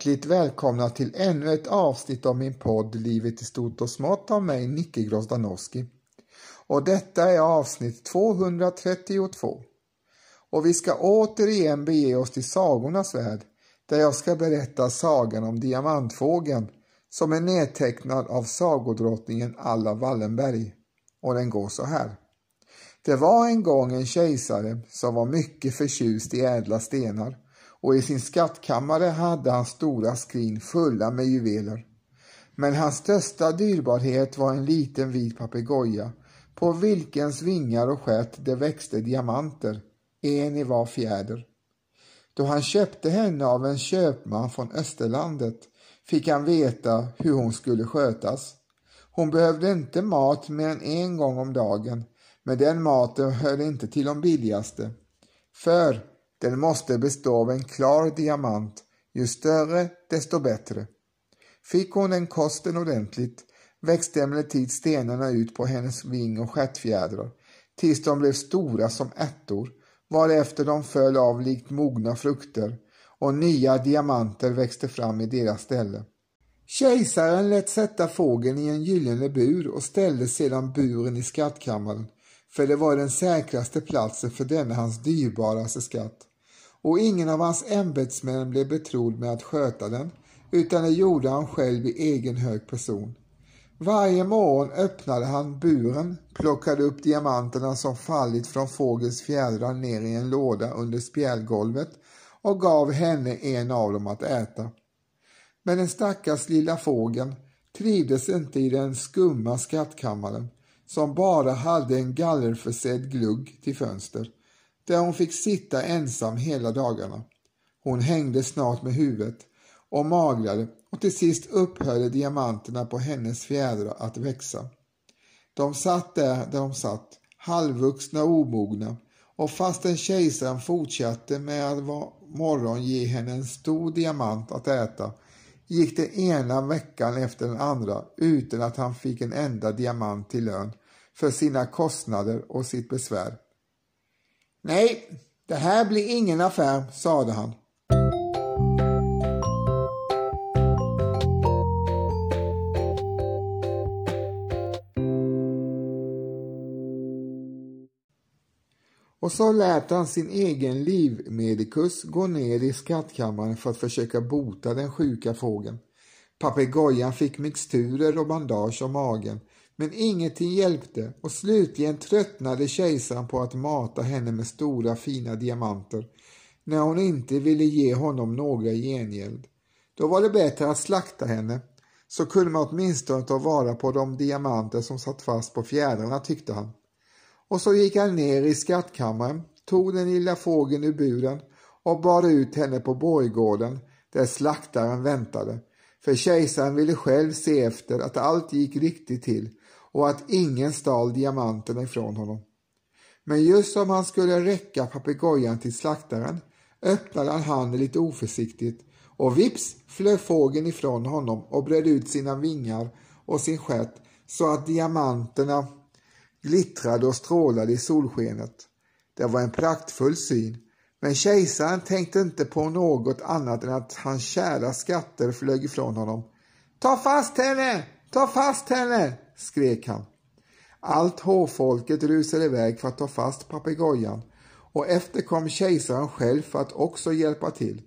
Hjärtligt välkomna till ännu ett avsnitt av min podd Livet i stort och smått av mig, Nicke Grozdanowski. Och detta är avsnitt 232. Och vi ska återigen bege oss till sagornas värld, där jag ska berätta sagan om diamantfågeln som är nedtecknad av sagodrottningen Alla Wallenberg. Och den går så här. Det var en gång en kejsare som var mycket förtjust i ädla stenar och i sin skattkammare hade han stora skrin fulla med juveler. Men hans största dyrbarhet var en liten vit papegoja på vilkens vingar och stjärt det växte diamanter, en i var fjäder. Då han köpte henne av en köpman från Österlandet fick han veta hur hon skulle skötas. Hon behövde inte mat mer än en gång om dagen, men den maten hörde inte till de billigaste. För den måste bestå av en klar diamant, ju större desto bättre. Fick hon den kosten ordentligt växte emellertid stenarna ut på hennes ving och stjärtfjädrar tills de blev stora som ärtor varefter de föll av likt mogna frukter och nya diamanter växte fram i deras ställe. Kejsaren lät sätta fågeln i en gyllene bur och ställde sedan buren i skattkammaren för det var den säkraste platsen för denna hans dyrbaraste skatt och ingen av hans ämbetsmän blev betrodd med att sköta den, utan det gjorde han själv i egen hög person. Varje morgon öppnade han buren, plockade upp diamanterna som fallit från fågelns fjädrar ner i en låda under spjälgolvet och gav henne en av dem att äta. Men den stackars lilla fågeln trivdes inte i den skumma skattkammaren som bara hade en gallerförsedd glugg till fönster där hon fick sitta ensam hela dagarna. Hon hängde snart med huvudet och magrade och till sist upphörde diamanterna på hennes fjädrar att växa. De satt där, där de satt, halvvuxna och omogna och fastän kejsaren fortsatte med att var morgon ge henne en stor diamant att äta gick det ena veckan efter den andra utan att han fick en enda diamant till lön för sina kostnader och sitt besvär. Nej, det här blir ingen affär, sade han. Och så lät han sin egen livmedikus gå ner i skattkammaren för att försöka bota den sjuka fågeln. Papegojan fick mixturer och bandage om magen men ingenting hjälpte och slutligen tröttnade kejsaren på att mata henne med stora fina diamanter när hon inte ville ge honom några gengäld. Då var det bättre att slakta henne så kunde man åtminstone ta vara på de diamanter som satt fast på fjädrarna tyckte han. Och så gick han ner i skattkammaren, tog den lilla fågeln ur buren och bar ut henne på borggården där slaktaren väntade. För kejsaren ville själv se efter att allt gick riktigt till och att ingen stal diamanterna ifrån honom. Men just som han skulle räcka papegojan till slaktaren öppnade han handen lite oförsiktigt och vips flög fågeln ifrån honom och bredde ut sina vingar och sin stjärt så att diamanterna glittrade och strålade i solskenet. Det var en praktfull syn, men kejsaren tänkte inte på något annat än att hans kära skatter flög ifrån honom. Ta fast henne! Ta fast henne! Skrek han. Allt hovfolket rusade iväg för att ta fast papegojan och efter kom kejsaren själv för att också hjälpa till.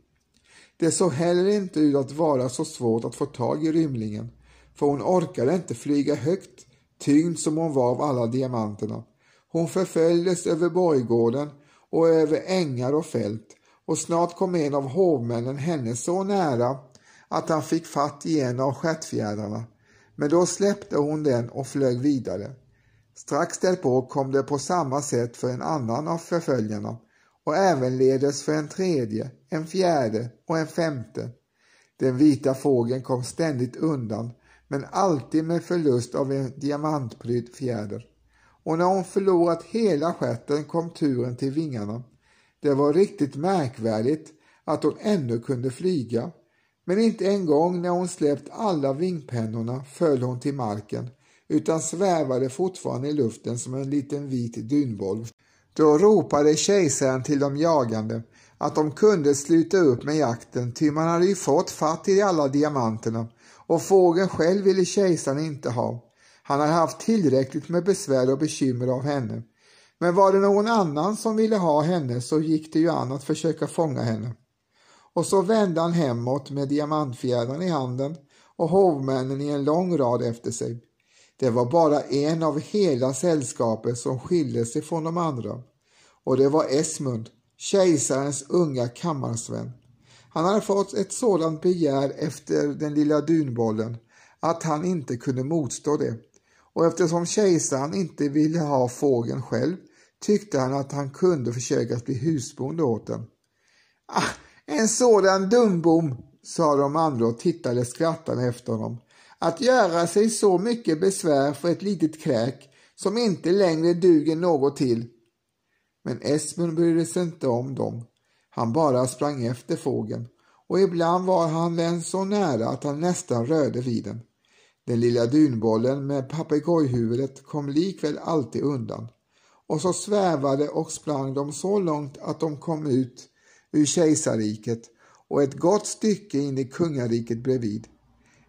Det såg heller inte ut att vara så svårt att få tag i rymlingen, för hon orkade inte flyga högt, tyngd som hon var av alla diamanterna. Hon förföljdes över borggården och över ängar och fält och snart kom en av hovmännen henne så nära att han fick fatt i en av stjärtfjädrarna men då släppte hon den och flög vidare. Strax därpå kom det på samma sätt för en annan av förföljarna och ävenledes för en tredje, en fjärde och en femte. Den vita fågeln kom ständigt undan men alltid med förlust av en diamantprydd fjäder. Och när hon förlorat hela stjärten kom turen till vingarna. Det var riktigt märkvärdigt att hon ännu kunde flyga men inte en gång när hon släppt alla vingpennorna föll hon till marken utan svävade fortfarande i luften som en liten vit dunboll. Då ropade kejsaren till de jagande att de kunde sluta upp med jakten ty man hade ju fått fatt i alla diamanterna och fågeln själv ville kejsaren inte ha. Han hade haft tillräckligt med besvär och bekymmer av henne. Men var det någon annan som ville ha henne så gick det ju an att försöka fånga henne. Och så vände han hemåt med diamantfjädern i handen och hovmännen i en lång rad efter sig. Det var bara en av hela sällskapet som skilde sig från de andra och det var Esmund, kejsarens unga kammarsvän. Han hade fått ett sådant begär efter den lilla dunbollen att han inte kunde motstå det och eftersom kejsaren inte ville ha fågeln själv tyckte han att han kunde försöka bli husbonde åt den. Ah, en sådan dumbom, sa de andra och tittade skrattande efter honom. Att göra sig så mycket besvär för ett litet kräk som inte längre duger något till. Men Esmund brydde sig inte om dem. Han bara sprang efter fågeln och ibland var han den så nära att han nästan rörde vid den. Den lilla dunbollen med papegojhuvudet kom likväl alltid undan och så svävade och sprang de så långt att de kom ut ur kejsarriket och ett gott stycke in i kungariket bredvid.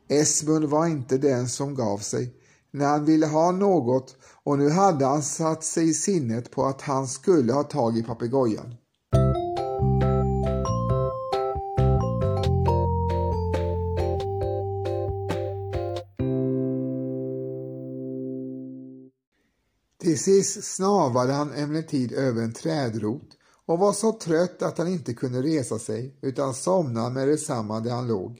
Esmund var inte den som gav sig när han ville ha något och nu hade han satt sig i sinnet på att han skulle ha tag i papegojan. Till sist snavade han emellertid över en trädrot och var så trött att han inte kunde resa sig utan somnade med detsamma där han låg.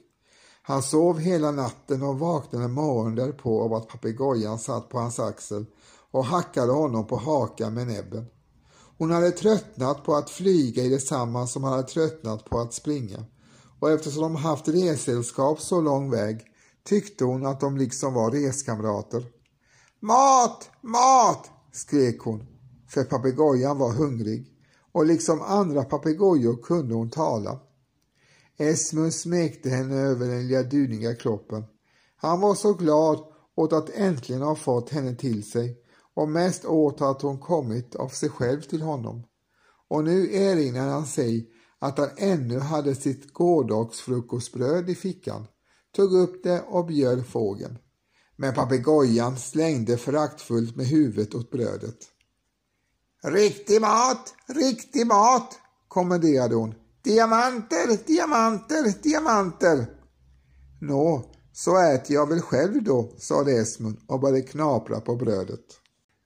Han sov hela natten och vaknade morgonen därpå av att papegojan satt på hans axel och hackade honom på hakan med näbben. Hon hade tröttnat på att flyga i detsamma som han hade tröttnat på att springa och eftersom de haft ressällskap så lång väg tyckte hon att de liksom var reskamrater. Mat! Mat! skrek hon, för papegojan var hungrig och liksom andra papegojor kunde hon tala. Esmund smekte henne över den lilla duniga kroppen. Han var så glad åt att äntligen ha fått henne till sig och mest åt att hon kommit av sig själv till honom. Och nu erinrade han sig att han ännu hade sitt gårdagsfrukostbröd i fickan, tog upp det och bjöd fågeln. Men papegojan slängde föraktfullt med huvudet åt brödet. Riktig mat, riktig mat, kommenderade hon. Diamanter, diamanter, diamanter. Nå, så äter jag väl själv då, sade Esmund och började knapra på brödet.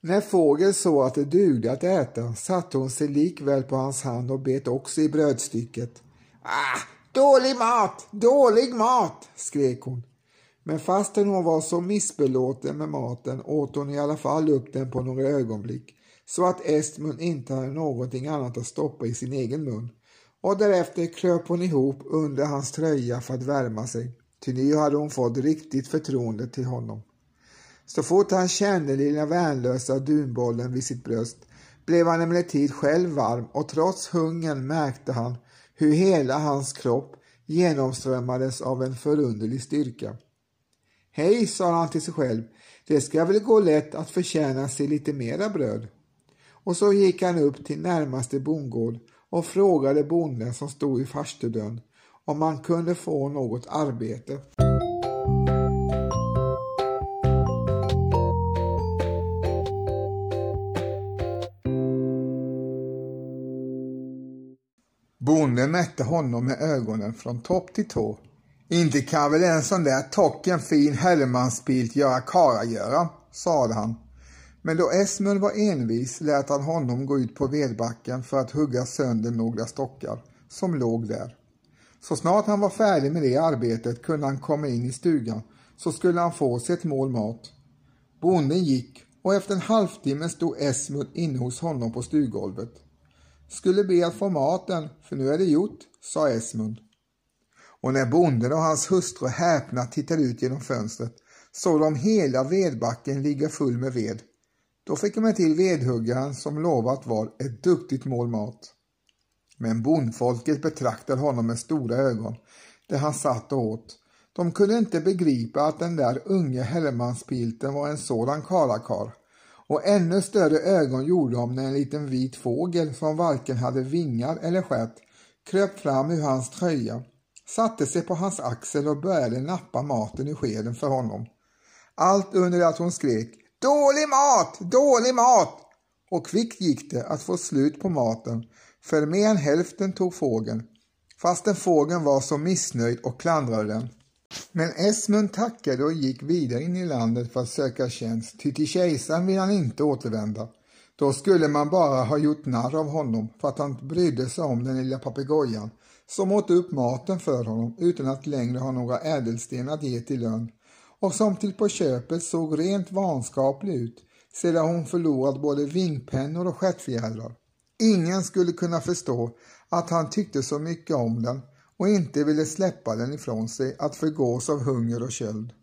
När fågeln såg att det dugde att äta satte hon sig likväl på hans hand och bet också i brödstycket. Ah, dålig mat, dålig mat, skrek hon. Men fastän hon var så missbelåten med maten åt hon i alla fall upp den på några ögonblick så att Esmund inte hade någonting annat att stoppa i sin egen mun och därefter kröp hon ihop under hans tröja för att värma sig, ty nu hade hon fått riktigt förtroende till honom. Så fort han kände lilla värnlösa dunbollen vid sitt bröst blev han emellertid själv varm och trots hungern märkte han hur hela hans kropp genomströmmades av en förunderlig styrka. Hej, sa han till sig själv, det ska väl gå lätt att förtjäna sig lite mera bröd. Och så gick han upp till närmaste bondgård och frågade bonden som stod i farstudörren om han kunde få något arbete. Bonden mätte honom med ögonen från topp till tå. Inte kan väl en sån där tocken fin Hellmanspilt göra karagöra, sade han. Men då Esmund var envis lät han honom gå ut på vedbacken för att hugga sönder några stockar som låg där. Så snart han var färdig med det arbetet kunde han komma in i stugan så skulle han få sig ett mål mat. Bonden gick och efter en halvtimme stod Esmund inne hos honom på stuggolvet. Skulle be att få maten, för nu är det gjort, sa Esmund. Och när bonden och hans hustru häpnat tittade ut genom fönstret såg de hela vedbacken ligga full med ved. Då fick de till vedhuggaren som lovat var ett duktigt mål mat. Men bondfolket betraktade honom med stora ögon där han satt och åt. De kunde inte begripa att den där unge Hellemanspilten var en sådan karakar och ännu större ögon gjorde de när en liten vit fågel som varken hade vingar eller stjärt kröp fram ur hans tröja, satte sig på hans axel och började nappa maten i skeden för honom. Allt under det att hon skrek Dålig mat! Dålig mat! Och kvickt gick det att få slut på maten, för mer än hälften tog fågeln, fastän fågeln var så missnöjd och klandrade den. Men Esmund tackade och gick vidare in i landet för att söka tjänst, ty till kejsaren ville han inte återvända. Då skulle man bara ha gjort narr av honom för att han brydde sig om den lilla papegojan som åt upp maten för honom utan att längre ha några ädelstenar att ge till lön och som till på köpet såg rent vanskaplig ut sedan hon förlorat både vingpennor och stjärtfjädrar. Ingen skulle kunna förstå att han tyckte så mycket om den och inte ville släppa den ifrån sig att förgås av hunger och köld.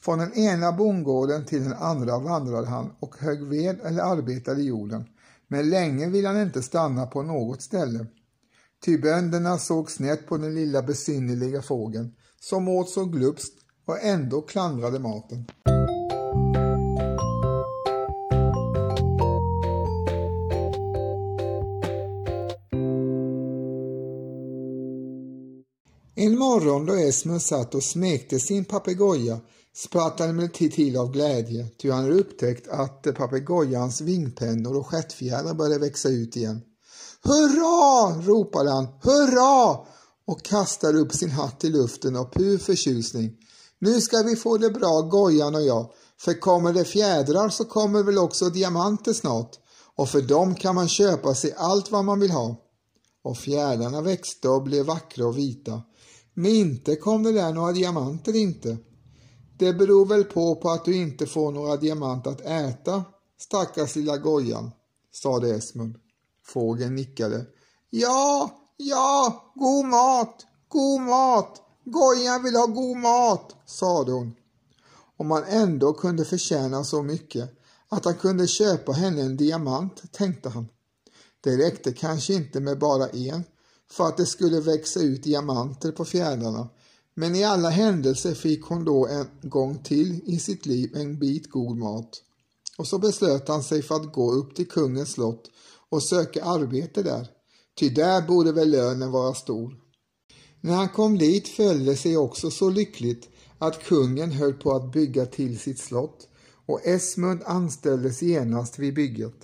Från den ena bondgården till den andra vandrade han och högg ved eller arbetade i jorden, men länge ville han inte stanna på något ställe. Ty bönderna såg snett på den lilla besynnerliga fågeln som åt så glupskt och ändå klandrade maten. En morgon då Esmund satt och smekte sin papegoja spratt han emellertid till av glädje, ty han hade upptäckt att papegojans vingpennor och stjärtfjädrar började växa ut igen. Hurra! ropade han, hurra! och kastade upp sin hatt i luften av pur förtjusning. Nu ska vi få det bra, Gojan och jag, för kommer det fjädrar så kommer väl också diamanter snart, och för dem kan man köpa sig allt vad man vill ha. Och fjädrarna växte och blev vackra och vita, men inte kom det där några diamanter inte. Det beror väl på, på att du inte får några diamanter att äta, stackars lilla Gojan, sade Esmund. Fågeln nickade. Ja, ja, god mat, god mat, Gojan vill ha god mat, sade hon. Om han ändå kunde förtjäna så mycket att han kunde köpa henne en diamant, tänkte han. Det räckte kanske inte med bara en för att det skulle växa ut diamanter på fjädrarna, men i alla händelser fick hon då en gång till i sitt liv en bit god mat. Och så beslöt han sig för att gå upp till kungens slott och söka arbete där, ty där borde väl lönen vara stor. När han kom dit föll det sig också så lyckligt att kungen höll på att bygga till sitt slott och Esmund anställdes genast vid bygget.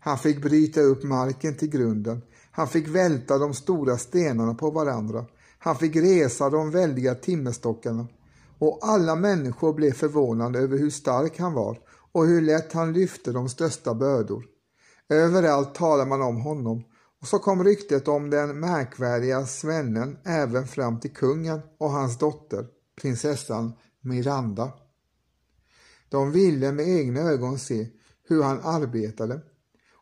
Han fick bryta upp marken till grunden. Han fick välta de stora stenarna på varandra. Han fick resa de väldiga timmerstockarna. Och alla människor blev förvånade över hur stark han var och hur lätt han lyfte de största bördor. Överallt talar man om honom och så kom ryktet om den märkvärdiga svennen även fram till kungen och hans dotter, prinsessan Miranda. De ville med egna ögon se hur han arbetade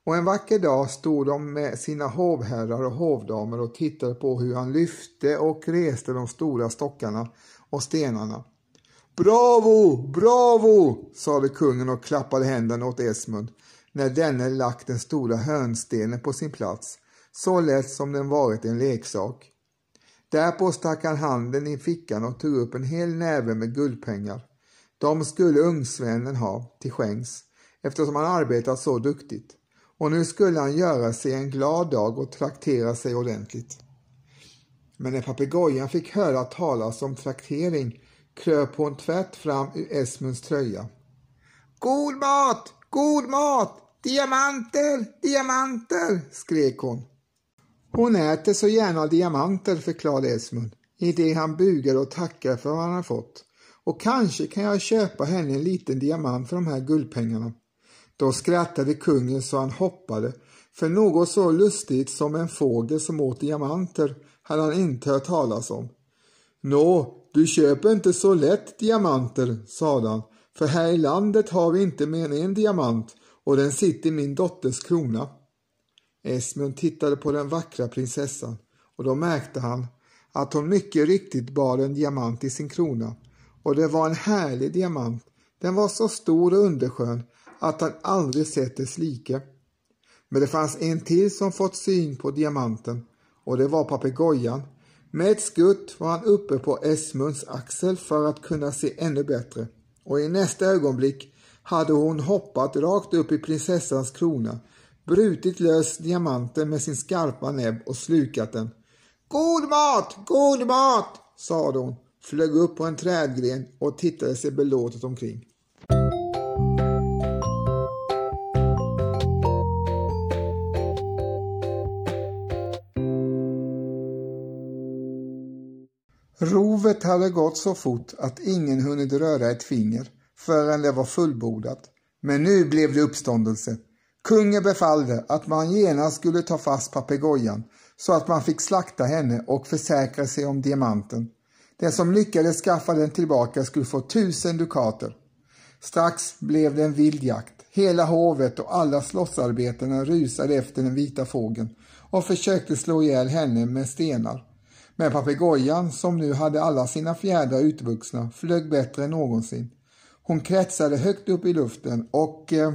och en vacker dag stod de med sina hovherrar och hovdamer och tittade på hur han lyfte och reste de stora stockarna och stenarna. Bravo, bravo, sade kungen och klappade händerna åt Esmund när denne lagt den stora hörnstenen på sin plats, så lätt som den varit en leksak. Därpå stack han handen i fickan och tog upp en hel näve med guldpengar. De skulle ungsvännen ha till skänks eftersom han arbetat så duktigt och nu skulle han göra sig en glad dag och traktera sig ordentligt. Men när papegojan fick höra talas om traktering kröp hon tvärt fram ur Esmunds tröja. God mat, god mat, diamanter, diamanter, skrek hon. Hon äter så gärna diamanter, förklarade Esmund i det han bugade och tackade för vad han fått. Och kanske kan jag köpa henne en liten diamant för de här guldpengarna. Då skrattade kungen så han hoppade, för något så lustigt som en fågel som åt diamanter hade han inte hört talas om. Nå, du köper inte så lätt diamanter, sade han, för här i landet har vi inte mer än en diamant och den sitter i min dotters krona. Esmund tittade på den vackra prinsessan och då märkte han att hon mycket riktigt bar en diamant i sin krona och det var en härlig diamant. Den var så stor och underskön att han aldrig sett dess like. Men det fanns en till som fått syn på diamanten och det var papegojan. Med ett skutt var han uppe på Esmunds axel för att kunna se ännu bättre och i nästa ögonblick hade hon hoppat rakt upp i prinsessans krona, brutit lös diamanten med sin skarpa näbb och slukat den. God mat, god mat, sade hon, flög upp på en trädgren och tittade sig belåtet omkring. Rovet hade gått så fort att ingen hunnit röra ett finger förrän det var fullbordat. Men nu blev det uppståndelse. Kungen befallde att man genast skulle ta fast papegojan så att man fick slakta henne och försäkra sig om diamanten. Den som lyckades skaffa den tillbaka skulle få tusen dukater. Strax blev det en vild jakt. Hela hovet och alla slottsarbetarna rusade efter den vita fågeln och försökte slå ihjäl henne med stenar. Men papegojan, som nu hade alla sina fjädrar utvuxna, flög bättre än någonsin. Hon kretsade högt upp i luften och eh,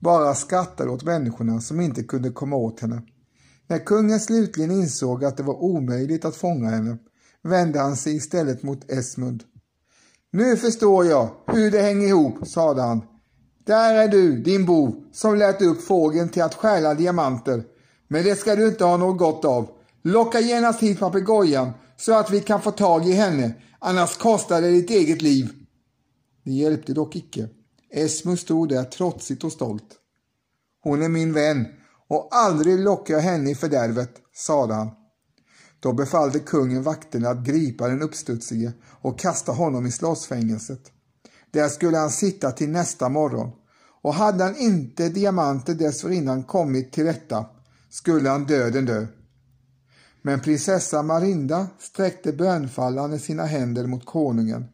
bara skrattade åt människorna som inte kunde komma åt henne. När kungen slutligen insåg att det var omöjligt att fånga henne vände han sig istället mot Esmund. Nu förstår jag hur det hänger ihop, sade han. Där är du, din bov, som lät upp fågeln till att stjäla diamanter. Men det ska du inte ha något gott av. Locka genast hit papegojan så att vi kan få tag i henne, annars kostar det ditt eget liv. Det hjälpte dock icke. Esmund stod där trotsigt och stolt. Hon är min vän och aldrig lockar jag henne i fördärvet, sade han. Då befallde kungen vakterna att gripa den uppstudsige och kasta honom i slottsfängelset. Där skulle han sitta till nästa morgon och hade han inte diamanter dessförinnan kommit till rätta skulle han döden dö. Men prinsessa Marinda sträckte bönfallande sina händer mot konungen.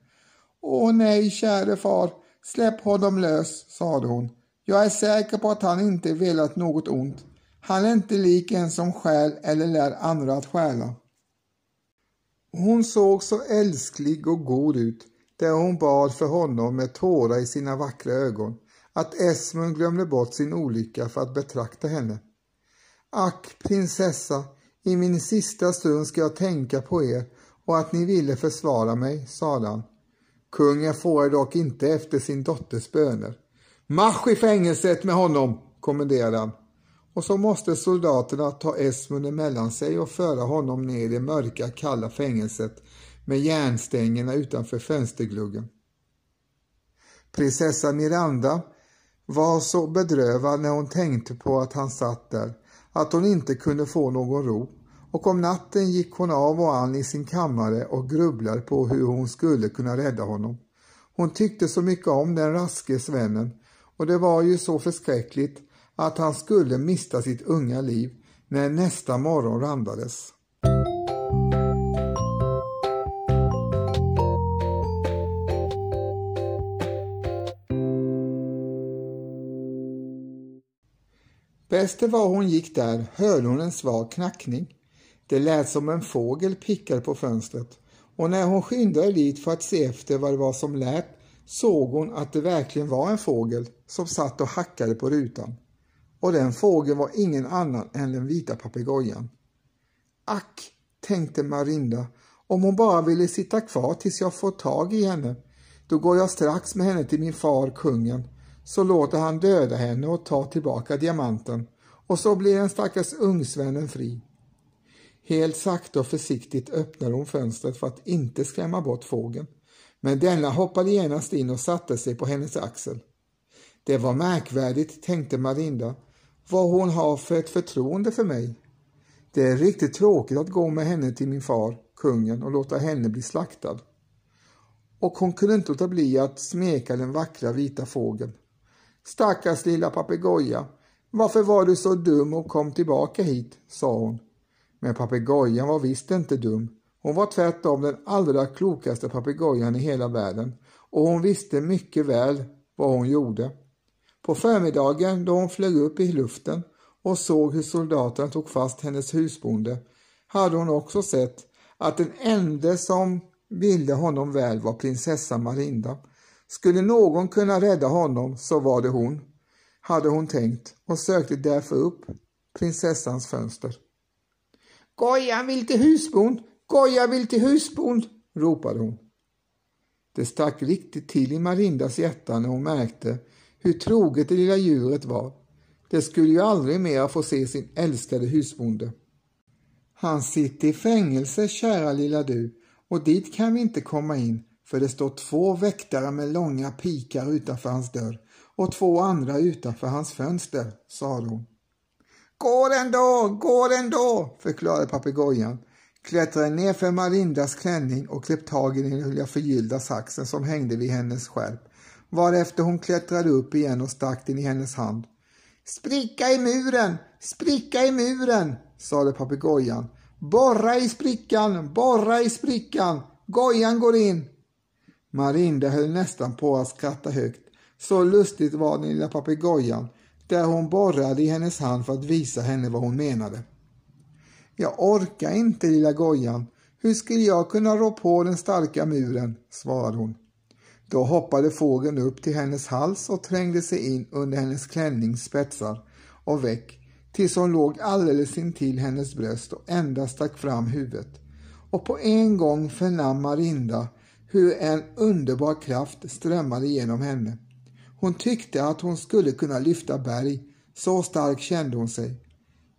Åh nej, käre far, släpp honom lös, sade hon. Jag är säker på att han inte velat något ont. Han är inte lik en som stjäl eller lär andra att stjäla. Hon såg så älsklig och god ut där hon bad för honom med tårar i sina vackra ögon att Esmund glömde bort sin olycka för att betrakta henne. Ack, prinsessa, i min sista stund ska jag tänka på er och att ni ville försvara mig, sade han. Kungen får dock inte efter sin dotters böner. Marsch i fängelset med honom, kommenderade han. Och så måste soldaterna ta Esmund emellan sig och föra honom ner i det mörka, kalla fängelset med järnstängerna utanför fönstergluggen. Prinsessa Miranda var så bedrövad när hon tänkte på att han satt där att hon inte kunde få någon ro och om natten gick hon av och an i sin kammare och grubblade på hur hon skulle kunna rädda honom. Hon tyckte så mycket om den raske svennen och det var ju så förskräckligt att han skulle mista sitt unga liv när nästa morgon randades. Bäst det var hon gick där hörde hon en svag knackning. Det lät som en fågel pickade på fönstret och när hon skyndade dit för att se efter vad det var som lät såg hon att det verkligen var en fågel som satt och hackade på rutan. Och den fågeln var ingen annan än den vita papegojan. Ack, tänkte Marinda, om hon bara ville sitta kvar tills jag får tag i henne, då går jag strax med henne till min far kungen, så låter han döda henne och ta tillbaka diamanten, och så blir den stackars ungsvännen fri. Helt sakta och försiktigt öppnade hon fönstret för att inte skrämma bort fågeln. Men denna hoppade genast in och satte sig på hennes axel. Det var märkvärdigt, tänkte Marinda, vad hon har för ett förtroende för mig. Det är riktigt tråkigt att gå med henne till min far, kungen, och låta henne bli slaktad. Och hon kunde inte låta bli att smeka den vackra vita fågeln. Stackars lilla papegoja, varför var du så dum och kom tillbaka hit, sa hon. Men papegojan var visst inte dum. Hon var tvärtom den allra klokaste papegojan i hela världen och hon visste mycket väl vad hon gjorde. På förmiddagen då hon flög upp i luften och såg hur soldaterna tog fast hennes husbonde hade hon också sett att den enda som ville honom väl var prinsessa Marinda. Skulle någon kunna rädda honom så var det hon, hade hon tänkt och sökte därför upp prinsessans fönster. Gojan vill till husbond, Goja vill till husbond, ropade hon. Det stack riktigt till i Marindas hjärta när hon märkte hur troget det lilla djuret var. Det skulle ju aldrig mer få se sin älskade husbonde. Han sitter i fängelse, kära lilla du, och dit kan vi inte komma in, för det står två väktare med långa pikar utanför hans dörr och två andra utanför hans fönster, sade hon. Går ändå, går ändå, förklarade papegojan, klättrade ner för Marindas klänning och klepp tag i den lilla förgyllda saxen som hängde vid hennes skärp, varefter hon klättrade upp igen och stack den i hennes hand. Spricka i muren, spricka i muren, sade papegojan. Borra i sprickan, borra i sprickan, gojan går in. Marinda höll nästan på att skratta högt. Så lustigt var den lilla papegojan där hon borrade i hennes hand för att visa henne vad hon menade. Jag orkar inte, lilla gojan. Hur skulle jag kunna rå på den starka muren? svarade hon. Då hoppade fågeln upp till hennes hals och trängde sig in under hennes klännings spetsar och väck tills hon låg alldeles intill hennes bröst och endast stack fram huvudet. Och på en gång förnam Marinda hur en underbar kraft strömmade genom henne. Hon tyckte att hon skulle kunna lyfta berg, så stark kände hon sig.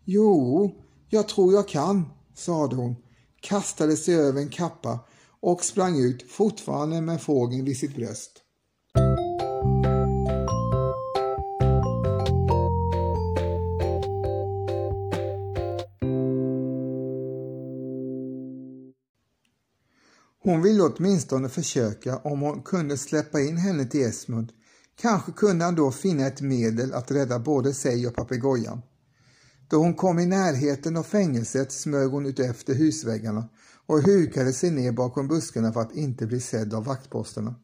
Jo, jag tror jag kan, sade hon, kastade sig över en kappa och sprang ut, fortfarande med fågeln vid sitt bröst. Hon ville åtminstone försöka om hon kunde släppa in henne till Esmund. Kanske kunde han då finna ett medel att rädda både sig och papegojan. Då hon kom i närheten av fängelset smög hon ut efter husväggarna och hukade sig ner bakom buskarna för att inte bli sedd av vaktposterna.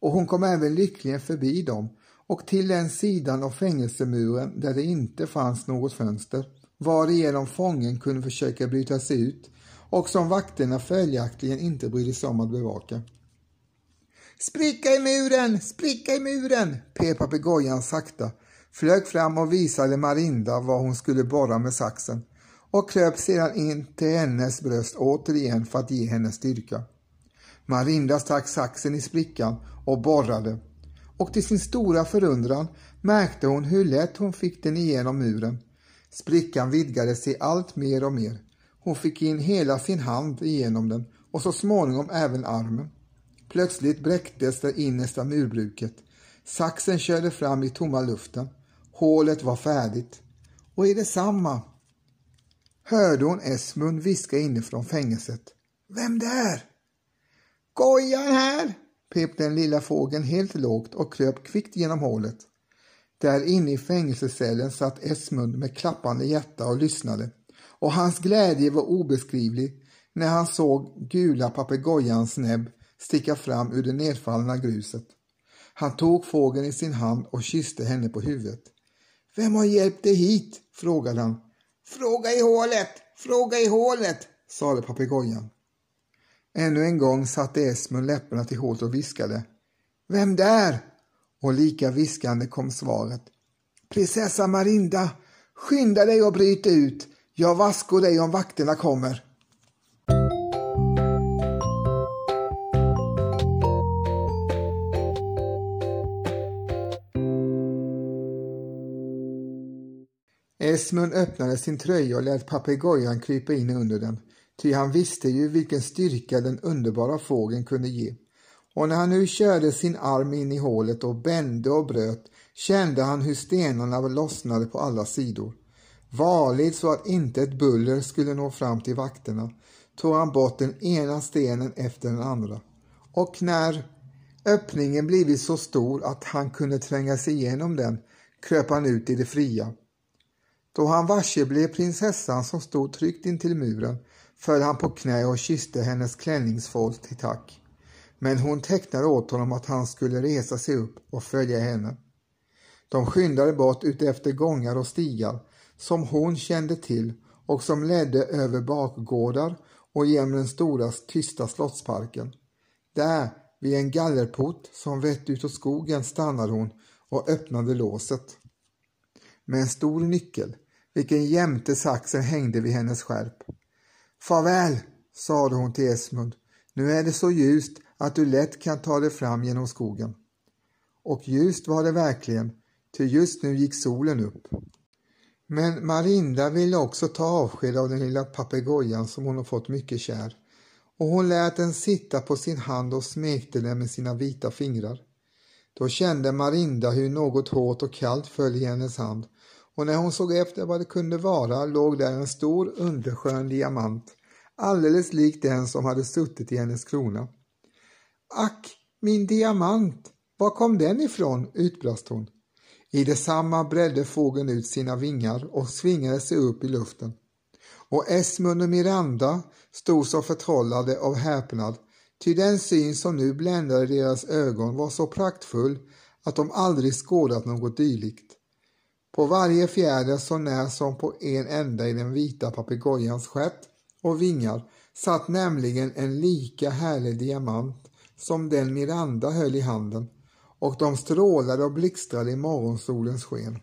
Och hon kom även lyckligen förbi dem och till den sidan av fängelsemuren där det inte fanns något fönster, varigenom fången kunde försöka bryta sig ut och som vakterna följaktligen inte brydde sig om att bevaka. Spricka i muren, spricka i muren, pep papegojan sakta, flög fram och visade Marinda var hon skulle borra med saxen och kröp sedan in till hennes bröst återigen för att ge henne styrka. Marinda stack saxen i sprickan och borrade och till sin stora förundran märkte hon hur lätt hon fick den igenom muren. Sprickan vidgade sig allt mer och mer. Hon fick in hela sin hand igenom den och så småningom även armen. Plötsligt bräcktes det innersta murbruket. Saxen körde fram i tomma luften. Hålet var färdigt. Och i detsamma hörde hon Esmund viska inifrån fängelset. Vem där? Gojan här, pep den lilla fågeln helt lågt och kröp kvickt genom hålet. Där inne i fängelsecellen satt Esmund med klappande hjärta och lyssnade och hans glädje var obeskrivlig när han såg gula papegojans näbb sticka fram ur det nedfallna gruset. Han tog fågeln i sin hand och kysste henne på huvudet. Vem har hjälpt dig hit? frågade han. Fråga i hålet, fråga i hålet, sade papegojan. Ännu en gång satte Esmund läpparna till hålet och viskade. Vem där? Och lika viskande kom svaret. Prinsessa Marinda, skynda dig och bryt ut. Jag vaskar dig om vakterna kommer. Esmund öppnade sin tröja och lät papegojan krypa in under den, ty han visste ju vilken styrka den underbara fågeln kunde ge. Och när han nu körde sin arm in i hålet och bände och bröt kände han hur stenarna lossnade på alla sidor. Varligt så att inte ett buller skulle nå fram till vakterna tog han bort den ena stenen efter den andra. Och när öppningen blivit så stor att han kunde tränga sig igenom den kröp han ut i det fria. Då han varse blev prinsessan som stod tryggt intill muren föll han på knä och kysste hennes klänningsfolk till tack. Men hon tecknade åt honom att han skulle resa sig upp och följa henne. De skyndade bort utefter gångar och stigar som hon kände till och som ledde över bakgårdar och genom den stora tysta slottsparken. Där, vid en gallerport som vett utåt skogen, stannade hon och öppnade låset. Med en stor nyckel, vilken jämte saxen hängde vid hennes skärp. Farväl, sade hon till Esmund. Nu är det så ljust att du lätt kan ta dig fram genom skogen. Och ljust var det verkligen, ty just nu gick solen upp. Men Marinda ville också ta avsked av den lilla papegojan som hon har fått mycket kär och hon lät den sitta på sin hand och smekte den med sina vita fingrar. Då kände Marinda hur något hårt och kallt föll i hennes hand och när hon såg efter vad det kunde vara låg där en stor underskön diamant, alldeles lik den som hade suttit i hennes krona. Ack, min diamant! Var kom den ifrån? utbrast hon. I detsamma bredde fågeln ut sina vingar och svingade sig upp i luften. Och Esmund och Miranda stod så förtrollade av häpnad, ty den syn som nu bländade deras ögon var så praktfull att de aldrig skådat något dylikt. På varje fjäder så när som på en enda i den vita papegojans stjärt och vingar satt nämligen en lika härlig diamant som den Miranda höll i handen och de strålade och blixtrade i morgonsolens sken.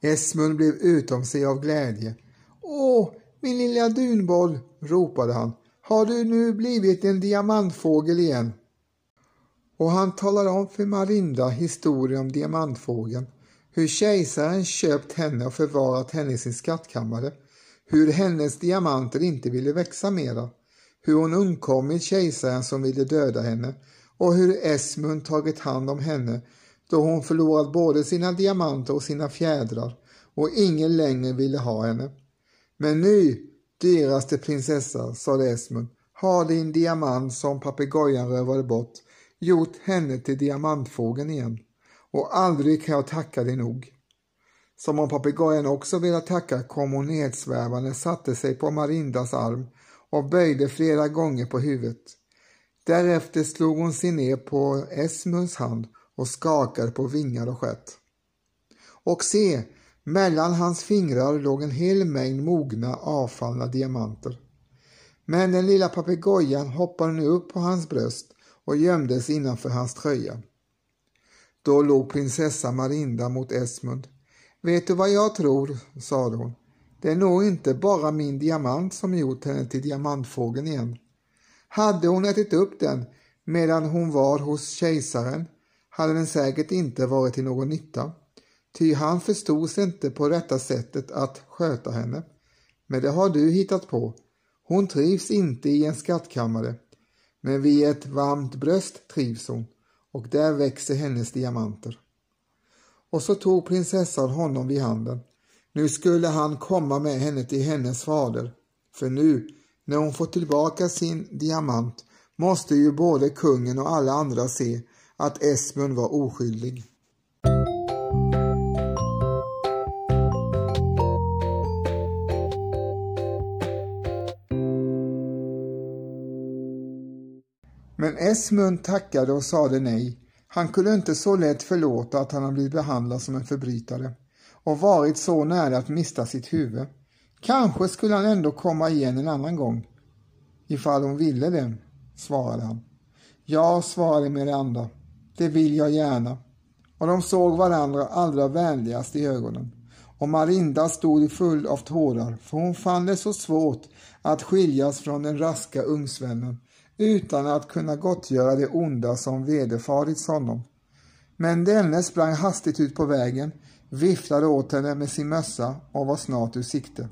Esmund blev utom sig av glädje. Åh, min lilla dunboll, ropade han. Har du nu blivit en diamantfågel igen? Och han talade om för Marinda historien om diamantfågeln, hur kejsaren köpt henne och förvarat henne i sin skattkammare, hur hennes diamanter inte ville växa mera, hur hon undkommit kejsaren som ville döda henne och hur Esmund tagit hand om henne då hon förlorat både sina diamanter och sina fjädrar och ingen längre ville ha henne. Men nu, dyraste prinsessa, sade Esmund, har din diamant som papegojan rövade bort gjort henne till diamantfågeln igen och aldrig kan jag tacka dig nog. Som om papegojan också ville tacka kom hon nedsvävande, satte sig på Marindas arm och böjde flera gånger på huvudet. Därefter slog hon sig ner på Esmunds hand och skakade på vingar och stjärt. Och se, mellan hans fingrar låg en hel mängd mogna avfallna diamanter. Men den lilla papegojan hoppade nu upp på hans bröst och gömdes innanför hans tröja. Då låg prinsessa Marinda mot Esmund. Vet du vad jag tror, sade hon. Det är nog inte bara min diamant som gjort henne till diamantfågeln igen. Hade hon ätit upp den medan hon var hos kejsaren hade den säkert inte varit till någon nytta, ty han förstod sig inte på rätta sättet att sköta henne. Men det har du hittat på. Hon trivs inte i en skattkammare, men vid ett varmt bröst trivs hon och där växer hennes diamanter. Och så tog prinsessan honom vid handen. Nu skulle han komma med henne till hennes fader, för nu när hon fått tillbaka sin diamant måste ju både kungen och alla andra se att Esmund var oskyldig. Esmund tackade och sade nej. Han kunde inte så lätt förlåta att han hade blivit behandlad som en förbrytare och varit så nära att mista sitt huvud. Kanske skulle han ändå komma igen en annan gång. Ifall hon ville det, svarade han. Ja, svarade Miranda. Det vill jag gärna. Och de såg varandra allra vänligast i ögonen. Och Marinda stod full av tårar, för hon fann det så svårt att skiljas från den raska ungsvännen utan att kunna gottgöra det onda som vederfarits honom. Men denne sprang hastigt ut på vägen, viftade åt henne med sin mössa och var snart ur sikte.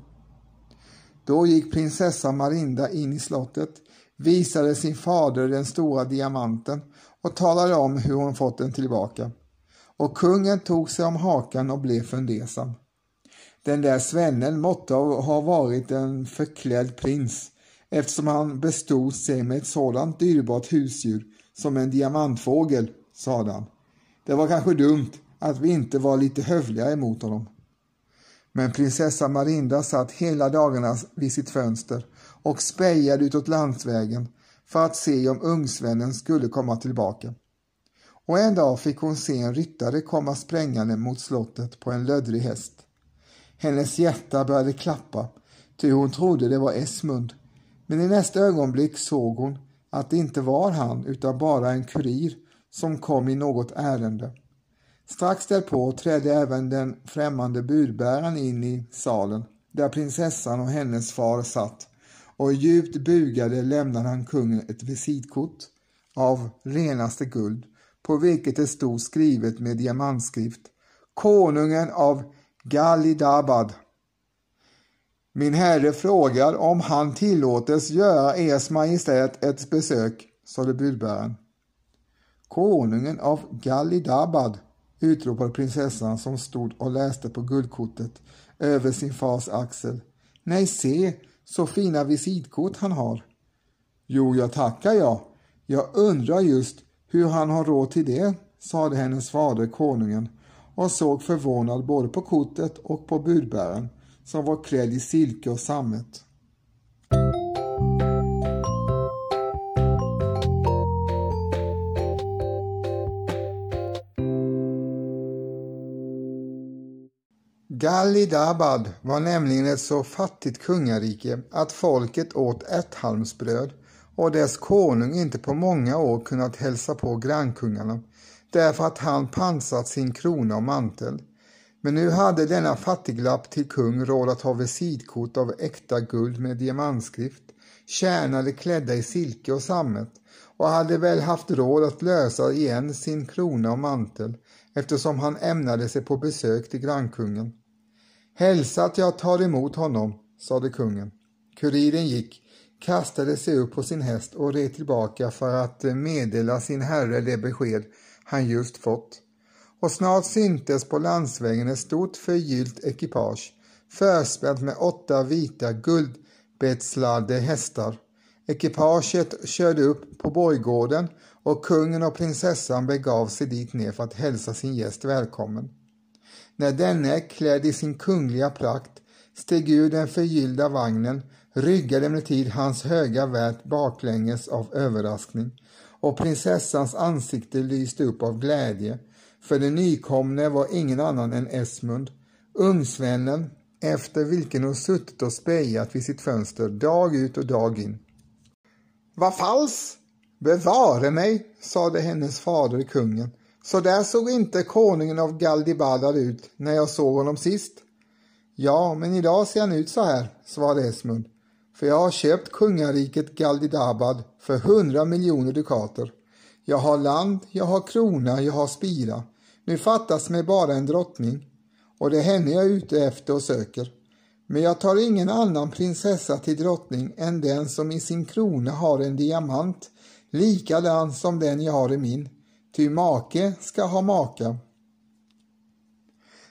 Då gick prinsessa Marinda in i slottet, visade sin fader den stora diamanten och talade om hur hon fått den tillbaka. Och kungen tog sig om hakan och blev fundersam. Den där svennen måtte ha varit en förklädd prins eftersom han bestod sig med ett sådant dyrbart husdjur som en diamantfågel, sade han. Det var kanske dumt att vi inte var lite hövliga emot honom. Men prinsessa Marinda satt hela dagarna vid sitt fönster och spejade utåt landsvägen för att se om ungsvännen skulle komma tillbaka. Och en dag fick hon se en ryttare komma sprängande mot slottet på en löddrig häst. Hennes hjärta började klappa, ty hon trodde det var Esmund. Men i nästa ögonblick såg hon att det inte var han utan bara en kurir som kom i något ärende. Strax därpå trädde även den främmande budbäraren in i salen där prinsessan och hennes far satt och djupt bugade lämnade han kungen ett visitkort av renaste guld på vilket det stod skrivet med diamantskrift Konungen av Galidabad. Min herre frågar om han tillåtes göra ers majestät ett besök, sade budbäraren. Konungen av Galidabad, utropade prinsessan som stod och läste på guldkortet över sin fars axel. Nej, se, så fina visitkort han har. Jo, jag tackar jag. Jag undrar just hur han har råd till det, sade hennes fader konungen och såg förvånad både på kortet och på budbäraren som var klädd i silke och sammet. Galidabad var nämligen ett så fattigt kungarike att folket åt ärthalmsbröd och dess konung inte på många år kunnat hälsa på grannkungarna därför att han pansat sin krona och mantel. Men nu hade denna fattiglapp till kung råd att ha visitkort av äkta guld med diamantskrift, tjänade klädda i silke och sammet och hade väl haft råd att lösa igen sin krona och mantel eftersom han ämnade sig på besök till grannkungen. Hälsa att jag tar emot honom, sade kungen. Kuriren gick, kastade sig upp på sin häst och red tillbaka för att meddela sin herre det besked han just fått. Och snart syntes på landsvägen ett stort förgyllt ekipage förspänt med åtta vita guldbetslade hästar. Ekipaget körde upp på borggården och kungen och prinsessan begav sig dit ner för att hälsa sin gäst välkommen. När denne, klädd i sin kungliga prakt, steg ur den förgyllda vagnen ryggade emellertid hans höga värt baklänges av överraskning och prinsessans ansikte lyste upp av glädje, för den nykomne var ingen annan än Esmund, ungsvännen efter vilken hon suttit och spejat vid sitt fönster dag ut och dag in. Vad fals! Bevare mig, sade hennes fader kungen. Så där såg inte konungen av Galdibadar ut när jag såg honom sist. Ja, men idag ser han ut så här, svarade Esmund för jag har köpt kungariket Galdidabad för hundra miljoner dukater. Jag har land, jag har krona, jag har spira. Nu fattas mig bara en drottning och det är henne jag är ute efter och söker. Men jag tar ingen annan prinsessa till drottning än den som i sin krona har en diamant, likadan som den jag har i min. Ty make ska ha maka.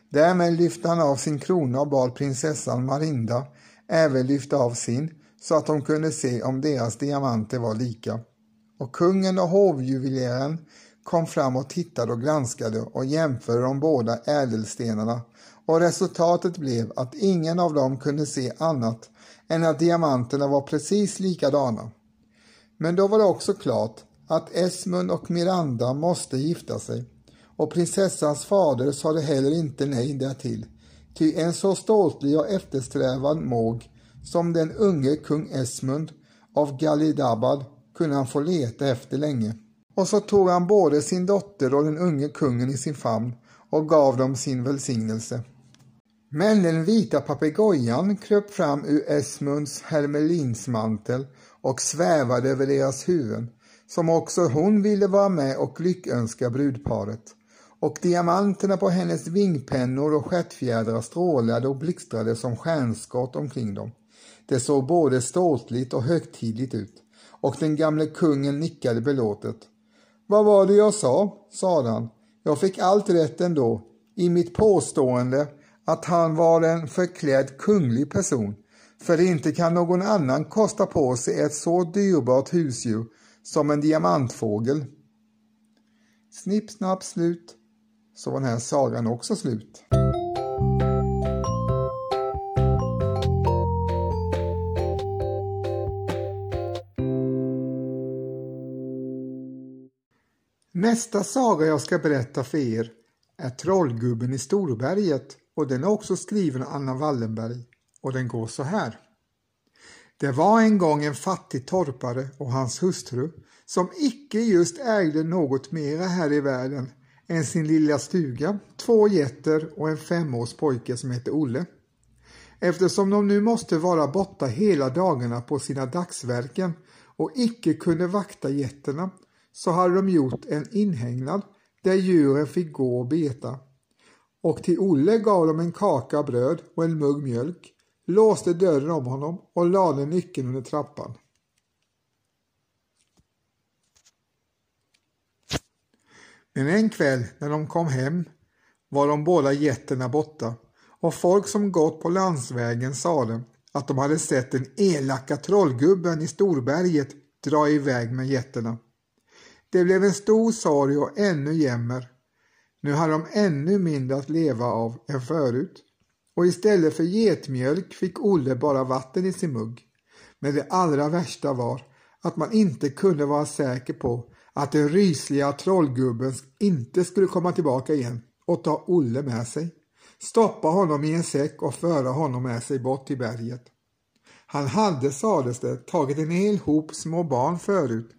Därmed lyfte han av sin krona och bad prinsessan Marinda även lyfta av sin så att de kunde se om deras diamanter var lika. Och kungen och hovjuveleraren kom fram och tittade och granskade och jämförde de båda ädelstenarna och resultatet blev att ingen av dem kunde se annat än att diamanterna var precis likadana. Men då var det också klart att Esmund och Miranda måste gifta sig och prinsessans fader sade heller inte nej därtill Ty en så ståtlig och eftersträvad måg som den unge kung Esmund av Galidabad kunde han få leta efter länge. Och så tog han både sin dotter och den unge kungen i sin famn och gav dem sin välsignelse. Men den vita papegojan kröp fram ur Esmunds hermelinsmantel och svävade över deras huvuden, som också hon ville vara med och lyckönska brudparet och diamanterna på hennes vingpennor och stjärtfjädrar strålade och blixtrade som stjärnskott omkring dem. Det såg både ståtligt och högtidligt ut och den gamle kungen nickade belåtet. Vad var det jag sa? sade han. Jag fick allt rätt ändå i mitt påstående att han var en förklädd kunglig person, för inte kan någon annan kosta på sig ett så dyrbart husdjur som en diamantfågel. Snipp, snapp, slut så var den här sagan också slut. Nästa saga jag ska berätta för er är Trollgubben i Storberget och den är också skriven av Anna Wallenberg och den går så här. Det var en gång en fattig torpare och hans hustru som icke just ägde något mera här i världen än sin lilla stuga, två getter och en femårs pojke som hette Olle. Eftersom de nu måste vara borta hela dagarna på sina dagsverken och icke kunde vakta getterna så hade de gjort en inhägnad där djuren fick gå och beta. Och till Olle gav de en kaka bröd och en mugg mjölk, låste dörren om honom och lade nyckeln under trappan. Men en kväll när de kom hem var de båda getterna borta och folk som gått på landsvägen sade att de hade sett den elaka trollgubben i Storberget dra iväg med getterna. Det blev en stor sorg och ännu jämmer. Nu hade de ännu mindre att leva av än förut och istället för getmjölk fick Olle bara vatten i sin mugg. Men det allra värsta var att man inte kunde vara säker på att den rysliga trollgubben inte skulle komma tillbaka igen och ta Olle med sig, stoppa honom i en säck och föra honom med sig bort till berget. Han hade, sades det, tagit en hel hop små barn förut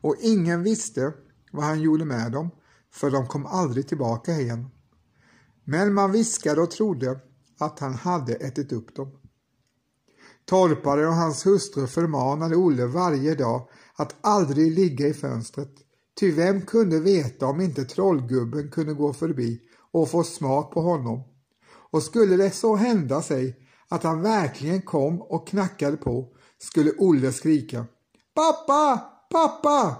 och ingen visste vad han gjorde med dem, för de kom aldrig tillbaka igen. Men man viskade och trodde att han hade ätit upp dem. Torpare och hans hustru förmanade Olle varje dag att aldrig ligga i fönstret, ty vem kunde veta om inte trollgubben kunde gå förbi och få smak på honom. Och skulle det så hända sig att han verkligen kom och knackade på skulle Olle skrika Pappa! Pappa!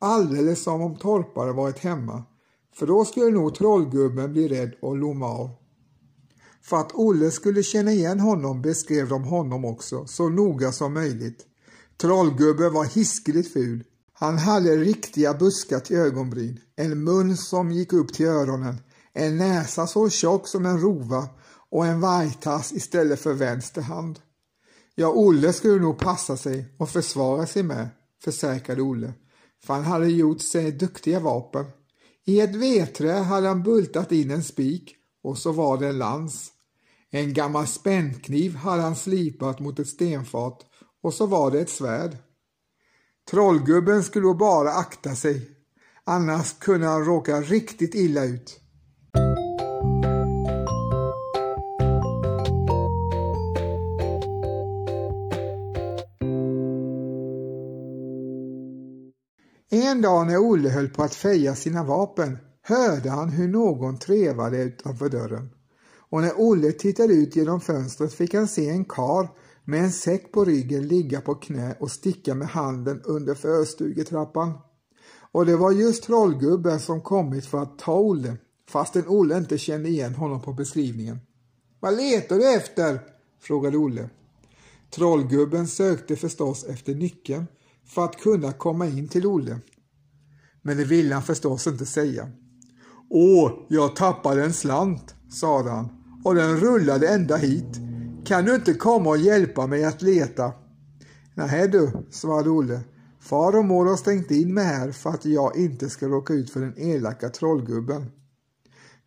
Alldeles som om torpare varit hemma, för då skulle nog trollgubben bli rädd och lomma av. För att Olle skulle känna igen honom beskrev de honom också så noga som möjligt. Trollgubben var hiskeligt ful. Han hade riktiga buskar till ögonbryn, en mun som gick upp till öronen, en näsa så tjock som en rova och en vargtass istället för vänster hand. Ja, Olle skulle nog passa sig och försvara sig med, försäkrade Olle, för han hade gjort sig duktiga vapen. I ett vedträ hade han bultat in en spik och så var det en lans. En gammal spännkniv hade han slipat mot ett stenfat och så var det ett svärd. Trollgubben skulle bara akta sig, annars kunde han råka riktigt illa ut. En dag när Olle höll på att feja sina vapen hörde han hur någon trevade utanför dörren. Och när Olle tittade ut genom fönstret fick han se en kar med en säck på ryggen ligga på knä och sticka med handen under förstugetrappan. Och det var just trollgubben som kommit för att ta Olle, fastän Olle inte kände igen honom på beskrivningen. Vad letar du efter? frågade Olle. Trollgubben sökte förstås efter nyckeln för att kunna komma in till Olle. Men det ville han förstås inte säga. Åh, jag tappade en slant, sade han och den rullade ända hit. Kan du inte komma och hjälpa mig att leta? Nej du, svarade Olle. Far och mor har stängt in mig här för att jag inte ska råka ut för den elaka trollgubben.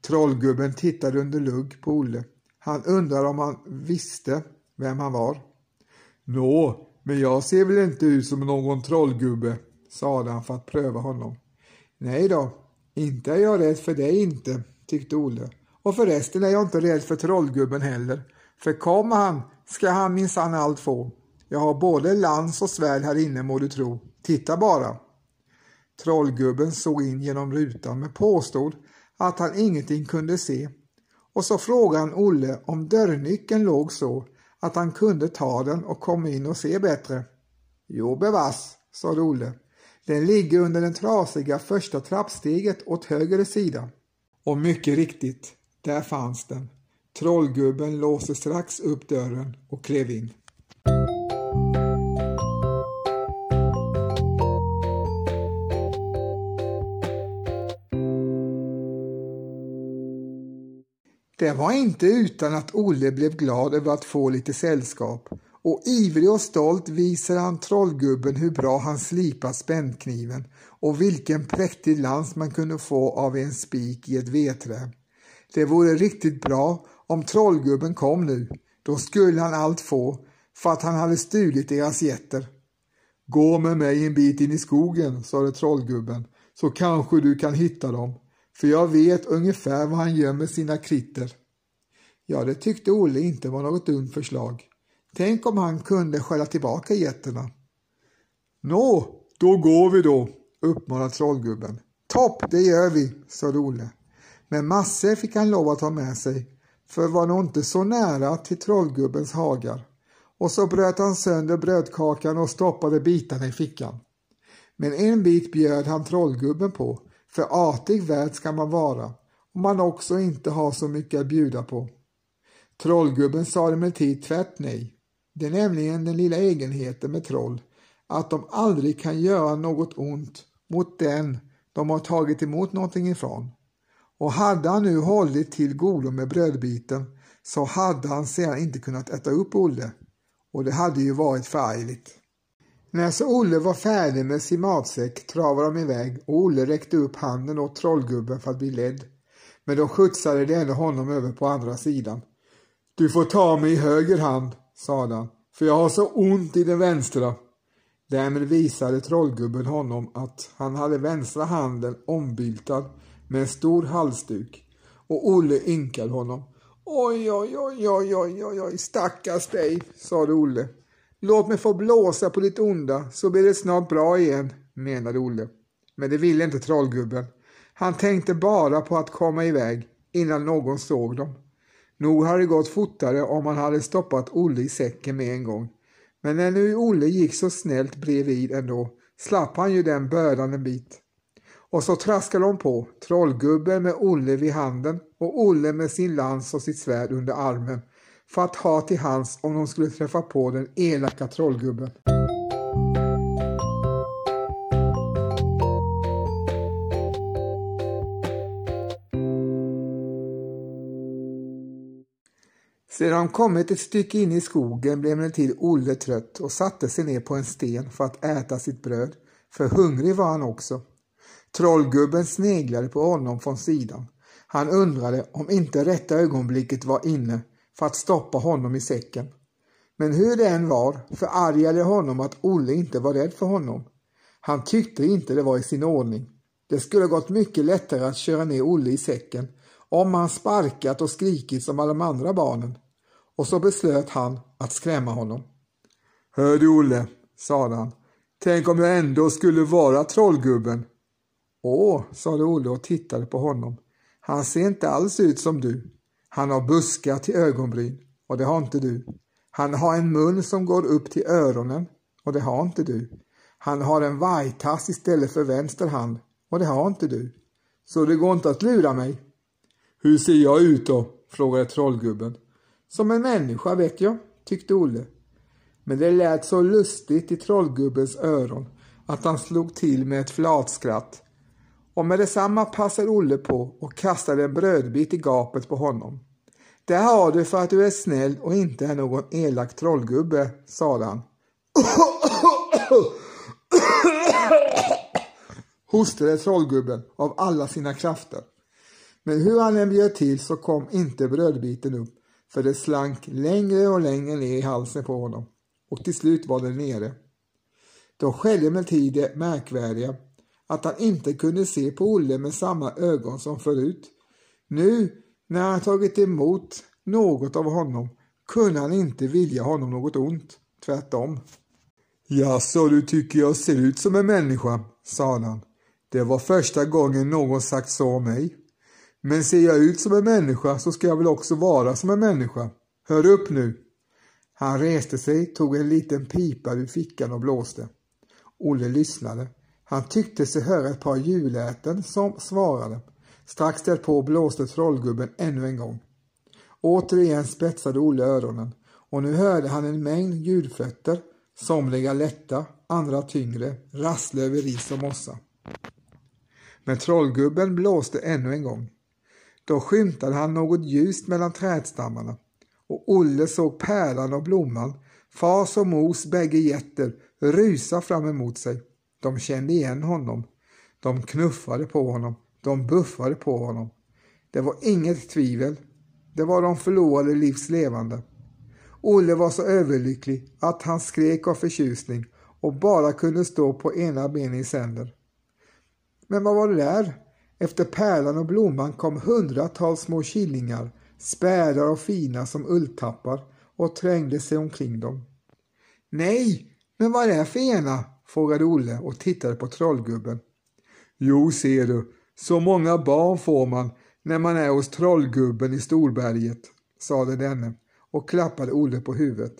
Trollgubben tittade under lugg på Olle. Han undrade om han visste vem han var. Nå, men jag ser väl inte ut som någon trollgubbe, sade han för att pröva honom. Nej då, inte är jag rädd för dig inte, tyckte Olle. Och förresten är jag inte rädd för trollgubben heller. För kommer han ska han minsann allt få. Jag har både lans och svärd här inne må du tro. Titta bara. Trollgubben såg in genom rutan men påstod att han ingenting kunde se. Och så frågade han Olle om dörrnyckeln låg så att han kunde ta den och komma in och se bättre. Jo bevars, sade Olle. Den ligger under den trasiga första trappsteget åt höger sida. Och mycket riktigt, där fanns den. Trollgubben låste strax upp dörren och klev in. Det var inte utan att Olle blev glad över att få lite sällskap och ivrig och stolt visar han trollgubben hur bra han slipat spännkniven och vilken präktig lans man kunde få av en spik i ett vedträ. Det vore riktigt bra om trollgubben kom nu, då skulle han allt få för att han hade stulit deras getter. Gå med mig en bit in i skogen, sade trollgubben, så kanske du kan hitta dem, för jag vet ungefär var han gömmer sina kritter. Ja, det tyckte Olle inte var något dumt förslag. Tänk om han kunde skälla tillbaka getterna. Nå, då går vi då, uppmanade trollgubben. Topp, det gör vi, sade Olle. Men massor fick han lov att ha med sig, för var nog inte så nära till trollgubbens hagar. Och så bröt han sönder brödkakan och stoppade bitarna i fickan. Men en bit bjöd han trollgubben på, för artig värd ska man vara om man också inte har så mycket att bjuda på. Trollgubben sa emellertid tvärt nej. Det är nämligen den lilla egenheten med troll att de aldrig kan göra något ont mot den de har tagit emot någonting ifrån. Och hade han nu hållit till godo med brödbiten så hade han sedan inte kunnat äta upp Olle och det hade ju varit förargligt. När så Olle var färdig med sin matsäck travade de iväg och Olle räckte upp handen åt trollgubben för att bli ledd. Men då skjutsade de ändå honom över på andra sidan. Du får ta mig i höger hand, sade han, för jag har så ont i den vänstra. Därmed visade trollgubben honom att han hade vänstra handen ombyltad med en stor halsduk och Olle ynkade honom. Oj, oj, oj, oj, oj, oj, oj, stackars dig, sade Olle. Låt mig få blåsa på ditt onda så blir det snart bra igen, menade Olle. Men det ville inte trollgubben. Han tänkte bara på att komma iväg innan någon såg dem. Nog hade det gått fortare om han hade stoppat Olle i säcken med en gång. Men när nu Olle gick så snällt bredvid ändå slapp han ju den bördan en bit. Och så traskade de på, trollgubben med Olle vid handen och Olle med sin lans och sitt svärd under armen för att ha till hands om de skulle träffa på den elaka trollgubben. Sedan de kommit ett stycke in i skogen blev emellertid Olle trött och satte sig ner på en sten för att äta sitt bröd, för hungrig var han också. Trollgubben sneglade på honom från sidan. Han undrade om inte rätta ögonblicket var inne för att stoppa honom i säcken. Men hur det än var förargade honom att Olle inte var rädd för honom. Han tyckte inte det var i sin ordning. Det skulle gått mycket lättare att köra ner Olle i säcken om han sparkat och skrikit som alla de andra barnen. Och så beslöt han att skrämma honom. Hör du Olle, sade han. Tänk om jag ändå skulle vara trollgubben. Åh, sade Olle och tittade på honom. Han ser inte alls ut som du. Han har buskar till ögonbryn och det har inte du. Han har en mun som går upp till öronen och det har inte du. Han har en vargtass istället för vänster hand och det har inte du. Så det går inte att lura mig. Hur ser jag ut då? frågade trollgubben. Som en människa vet jag, tyckte Olle. Men det lät så lustigt i trollgubbens öron att han slog till med ett flatskratt. Och med detsamma passade Olle på och kastade en brödbit i gapet på honom. Det har du för att du är snäll och inte är någon elak trollgubbe, sade han. Hostade trollgubben av alla sina krafter. Men hur han än bjöd till så kom inte brödbiten upp för det slank längre och längre ner i halsen på honom och till slut var det nere. Då skedde emellertid det märkvärdiga att han inte kunde se på Olle med samma ögon som förut. Nu när han tagit emot något av honom kunde han inte vilja honom något ont, tvärtom. Jaså, du tycker jag ser ut som en människa, sade han. Det var första gången någon sagt så om mig. Men ser jag ut som en människa så ska jag väl också vara som en människa. Hör upp nu! Han reste sig, tog en liten pipa ur fickan och blåste. Olle lyssnade. Han tyckte sig höra ett par juläten som svarade. Strax därpå blåste trollgubben ännu en gång. Återigen spetsade Olle öronen och nu hörde han en mängd ljudfötter, somliga lätta, andra tyngre, rassla över ris och mossa. Men trollgubben blåste ännu en gång. Då skymtade han något ljust mellan trädstammarna och Olle såg Pärlan och Blomman, fars och mos bägge getter, rusa fram emot sig. De kände igen honom. De knuffade på honom. De buffade på honom. Det var inget tvivel. Det var de förlorade livs levande. Olle var så överlycklig att han skrek av förtjusning och bara kunde stå på ena benet i sänder. Men vad var det där? Efter pärlan och blomman kom hundratals små killingar späda och fina som ulltappar och trängde sig omkring dem. Nej, men vad är det för ena? frågade Olle och tittade på trollgubben. Jo, ser du, så många barn får man när man är hos trollgubben i Storberget, sade denne och klappade Olle på huvudet.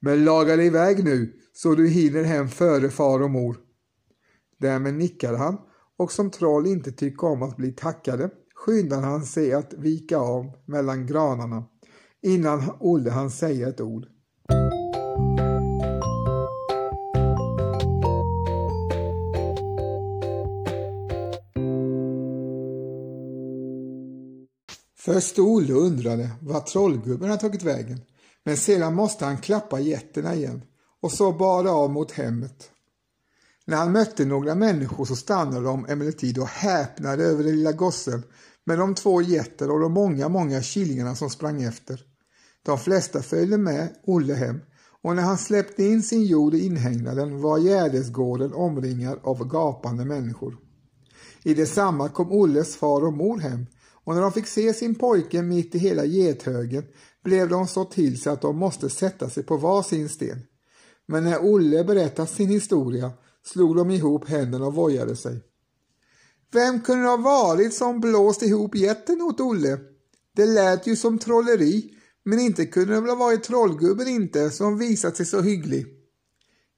Men laga dig iväg nu så du hinner hem före far och mor. Därmed nickade han och som troll inte tycker om att bli tackade skyndade han sig att vika av mellan granarna innan Olle hann säga ett ord. Först Olle undrade vart trollgubben hade tagit vägen, men sedan måste han klappa getterna igen och så bada av mot hemmet. När han mötte några människor så stannade de emellertid och häpnade över den lilla gossen med de två getter och de många, många killingarna som sprang efter. De flesta följde med Olle hem och när han släppte in sin jord i inhägnaden var Gärdesgården omringad av gapande människor. I detsamma kom Olles far och mor hem och när de fick se sin pojke mitt i hela gethögen blev de så till sig att de måste sätta sig på var sin sten. Men när Olle berättat sin historia slog de ihop händerna och vojade sig. Vem kunde det ha varit som blåst ihop jätten åt Olle? Det lät ju som trolleri, men inte kunde det väl ha varit trollgubben inte som visat sig så hygglig.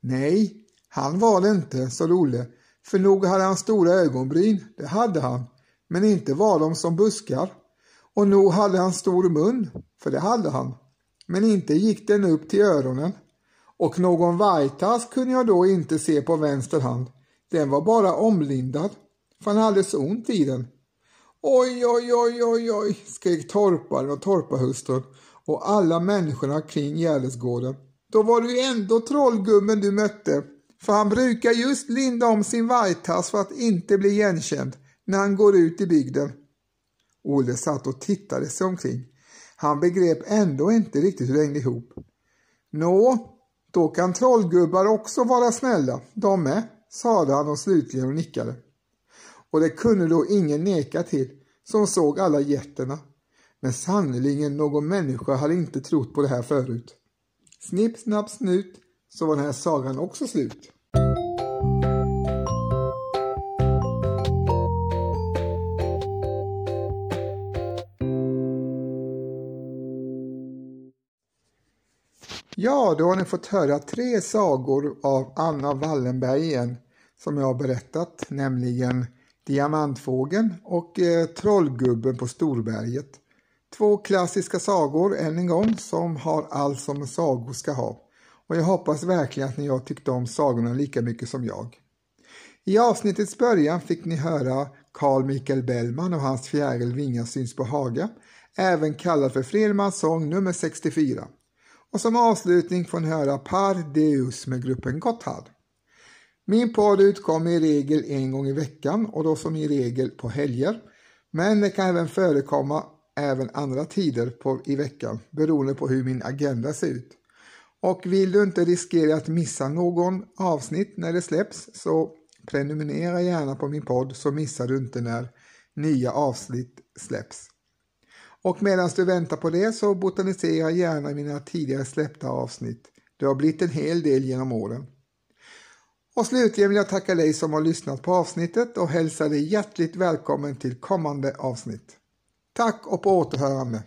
Nej, han var det inte, sa Olle, för nog hade han stora ögonbryn, det hade han, men inte var de som buskar. Och nog hade han stor mun, för det hade han, men inte gick den upp till öronen. Och någon vargtass kunde jag då inte se på vänster hand, den var bara omlindad för han hade så ont i den. Oj, oj, oj, oj, oj, skrek torparen och torparhustrun och alla människorna kring Gärdesgården. Då var det ju ändå trollgummen du mötte, för han brukar just linda om sin vargtass för att inte bli igenkänd när han går ut i bygden. Olle satt och tittade sig omkring. Han begrep ändå inte riktigt hur det hängde ihop. Nå, då kan trollgubbar också vara snälla, de med, sade han och slutligen nickade och det kunde då ingen neka till som såg alla getterna. Men sannerligen någon människa hade inte trott på det här förut. Snipp, snapp, snut så var den här sagan också slut. Ja, då har ni fått höra tre sagor av Anna Wallenberg igen som jag har berättat, nämligen Diamantfågeln och eh, Trollgubben på Storberget. Två klassiska sagor än en gång som har allt som sagor ska ha. Och jag hoppas verkligen att ni har tyckt om sagorna lika mycket som jag. I avsnittets början fick ni höra Carl Michael Bellman och hans fjäril Vingar syns på Haga, även kallad för Fredmans sång nummer 64. Och som avslutning får ni höra Par Deus med gruppen Gotthard. Min podd utkommer i regel en gång i veckan och då som i regel på helger. Men det kan även förekomma även andra tider på, i veckan beroende på hur min agenda ser ut. Och vill du inte riskera att missa någon avsnitt när det släpps så prenumerera gärna på min podd så missar du inte när nya avsnitt släpps. Och medan du väntar på det så botanisera gärna mina tidigare släppta avsnitt. Det har blivit en hel del genom åren. Och slutligen vill jag tacka dig som har lyssnat på avsnittet och hälsa dig hjärtligt välkommen till kommande avsnitt. Tack och på återhörande!